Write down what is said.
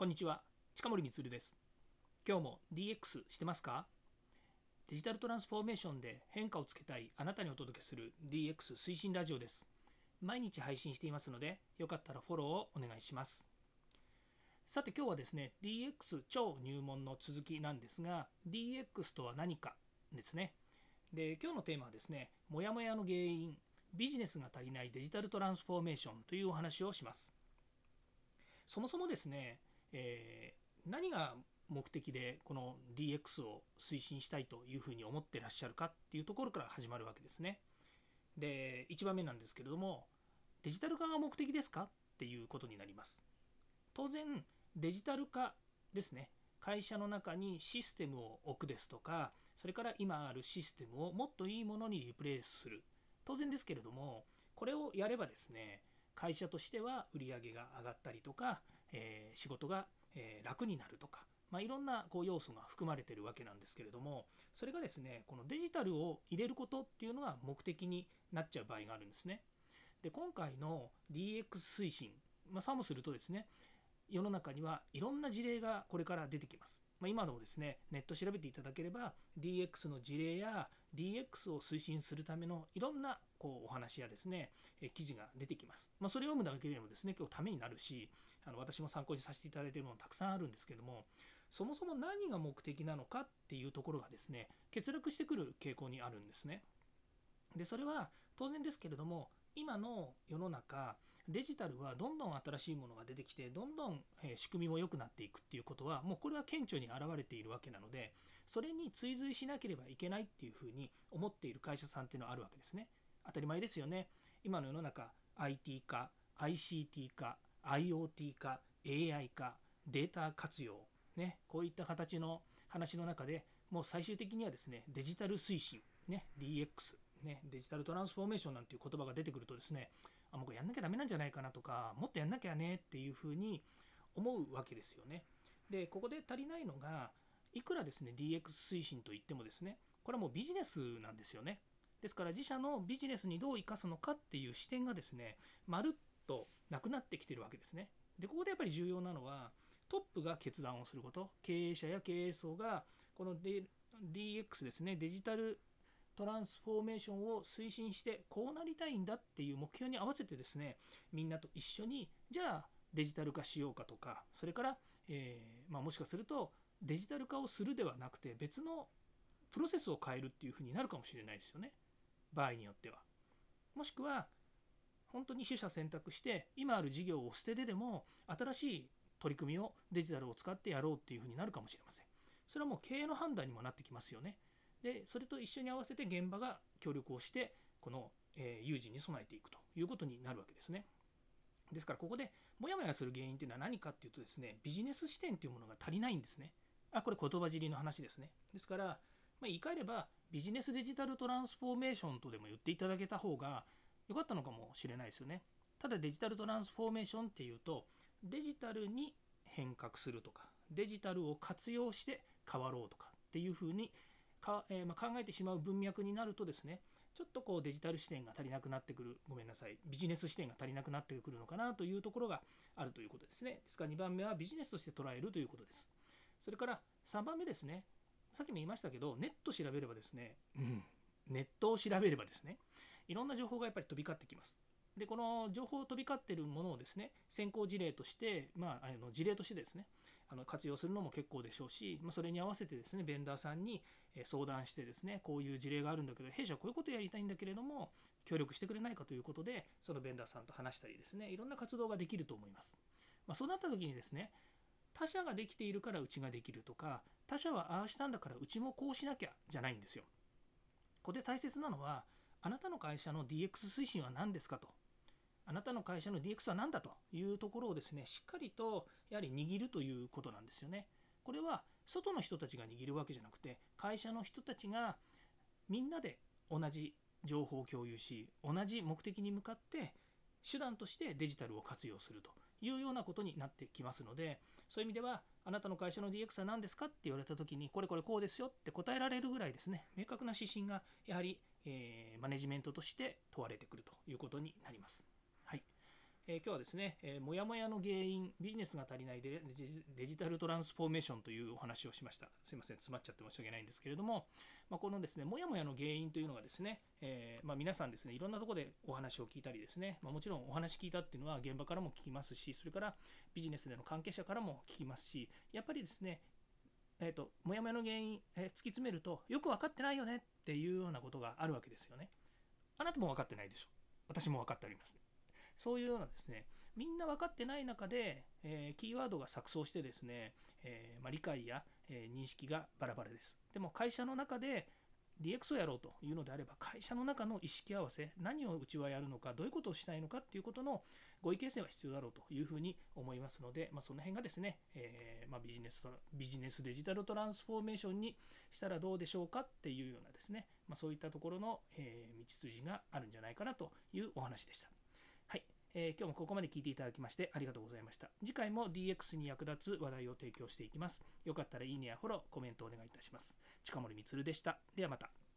こんにちは。近森光です。今日も DX してますか？デジタルトランスフォーメーションで変化をつけたいあなたにお届けする DX 推進ラジオです。毎日配信していますのでよかったらフォローをお願いします。さて今日はですね DX 超入門の続きなんですが DX とは何かですね。で今日のテーマはですねモヤモヤの原因ビジネスが足りないデジタルトランスフォーメーションというお話をします。そもそもですねえー、何が目的でこの DX を推進したいというふうに思ってらっしゃるかっていうところから始まるわけですね。で1番目なんですけれどもデジタル化が目的ですかっていうことになります。当然デジタル化ですね会社の中にシステムを置くですとかそれから今あるシステムをもっといいものにリプレイスする当然ですけれどもこれをやればですね会社としては売り上げが上がったりとかえー、仕事が、えー、楽になるとか、まあ、いろんなこう要素が含まれてるわけなんですけれどもそれがですねこのデジタルを入れることっていうのが目的になっちゃう場合があるんですね。で今回の DX 推進、まあ、さもするとですね世の中にはいろんな事例がこれから出てきます。まあ、今のもですね、ネット調べていただければ DX の事例や DX を推進するためのいろんなこうお話やですね、記事が出てきます。まあ、それを読むだけでもですね、今日ためになるし、あの私も参考にさせていただいているものたくさんあるんですけども、そもそも何が目的なのかっていうところがですね、欠落してくる傾向にあるんですね。で、それは当然ですけれども、今の世の中デジタルはどんどん新しいものが出てきてどんどん仕組みも良くなっていくっていうことはもうこれは顕著に現れているわけなのでそれに追随しなければいけないっていうふうに思っている会社さんっていうのはあるわけですね。当たり前ですよね。今の世の中 IT 化 ICT 化 IoT 化 AI 化データ活用ねこういった形の話の中でもう最終的にはですねデジタル推進ね DX ね、デジタルトランスフォーメーションなんていう言葉が出てくるとですねあもうやんなきゃダメなんじゃないかなとかもっとやんなきゃねっていうふうに思うわけですよね。でここで足りないのがいくらですね DX 推進といってもですねこれはもうビジネスなんですよね。ですから自社のビジネスにどう生かすのかっていう視点がですねまるっとなくなってきてるわけですね。でここでやっぱり重要なのはトップが決断をすること経営者や経営層がこの DX ですねデジタルトランスフォーメーションを推進してこうなりたいんだっていう目標に合わせてですねみんなと一緒にじゃあデジタル化しようかとかそれから、えー、まあ、もしかするとデジタル化をするではなくて別のプロセスを変えるっていうふうになるかもしれないですよね場合によっては。もしくは本当に取捨選択して今ある事業を捨ててでも新しい取り組みをデジタルを使ってやろうっていうふうになるかもしれません。それはもう経営の判断にもなってきますよね。でそれと一緒に合わせて現場が協力をしてこの、えー、有事に備えていくということになるわけですね。ですからここでモヤモヤする原因っていうのは何かっていうとですねビジネス視点というものが足りないんですね。あこれ言葉尻の話ですね。ですから、まあ、言い換えればビジネスデジタルトランスフォーメーションとでも言っていただけた方が良かったのかもしれないですよね。ただデジタルトランスフォーメーションっていうとデジタルに変革するとかデジタルを活用して変わろうとかっていうふうにか、えー、まあ、考えてしまう文脈になるとですねちょっとこうデジタル視点が足りなくなってくる。ごめんなさい。ビジネス視点が足りなくなってくるのかなというところがあるということですね。ですから2番目はビジネスとして捉えるということです。それから3番目ですね。さっきも言いましたけどネット調べればですね、うん、ネットを調べればですねいろんな情報がやっぱり飛び交ってきますでこの情報飛び交ってるものをですね先行事例として、まあ、あの事例としてですねあの活用するのも結構でしょうし、まあ、それに合わせてですねベンダーさんに相談してですねこういう事例があるんだけど弊社はこういうことをやりたいんだけれども協力してくれないかということでそのベンダーさんと話したりですねいろんな活動ができると思います、まあ、そうなった時にですね他社ができているからうちができるとか他社はああしたんだからうちもこうしなきゃじゃないんですよ。ここで大切なのはあなたの会社の DX 推進は何ですかと。あなたの会社の DX は何だというところをですね、しっかりとやはり握るということなんですよね。これは外の人たちが握るわけじゃなくて、会社の人たちがみんなで同じ情報を共有し、同じ目的に向かって手段としてデジタルを活用するというようなことになってきますので、そういう意味では、あなたの会社の DX は何ですかって言われたときに、これこれこうですよって答えられるぐらいですね、明確な指針がやはり、えー、マネジメントとして問われてくるということになります。え、今日はですね、えー、もやもやの原因、ビジネスが足りないデデジタルトランスフォーメーションというお話をしました。すいません、詰まっちゃって申し訳ないんですけれども、まあ、このですね、もやもやの原因というのがですね、えー、まあ、皆さんですね、いろんなところでお話を聞いたりですね、まあ、もちろんお話聞いたっていうのは現場からも聞きますし、それからビジネスでの関係者からも聞きますし、やっぱりですね、えっ、と、もやもやの原因、え突き詰めると、よく分かってないよねっていうようなことがあるわけですよね。あなたも分かってないでしょ。私も分かっております。そういうようなですね、みんな分かってない中で、えー、キーワードが錯綜してですね、えー、まあ、理解や、えー、認識がバラバラです。でも会社の中で DX をやろうというのであれば、会社の中の意識合わせ、何をうちはやるのか、どういうことをしたいのかっていうことの合意形成は必要だろうというふうに思いますので、まあ、その辺がですね、えー、まあ、ビジネスビジネスデジタルトランスフォーメーションにしたらどうでしょうかっていうようなですね、まあ、そういったところの、え道筋があるんじゃないかなというお話でした。えー、今日もここまで聞いていただきましてありがとうございました。次回も DX に役立つ話題を提供していきます。よかったらいいねやフォロー、コメントお願いいたします。近森光でした。ではまた。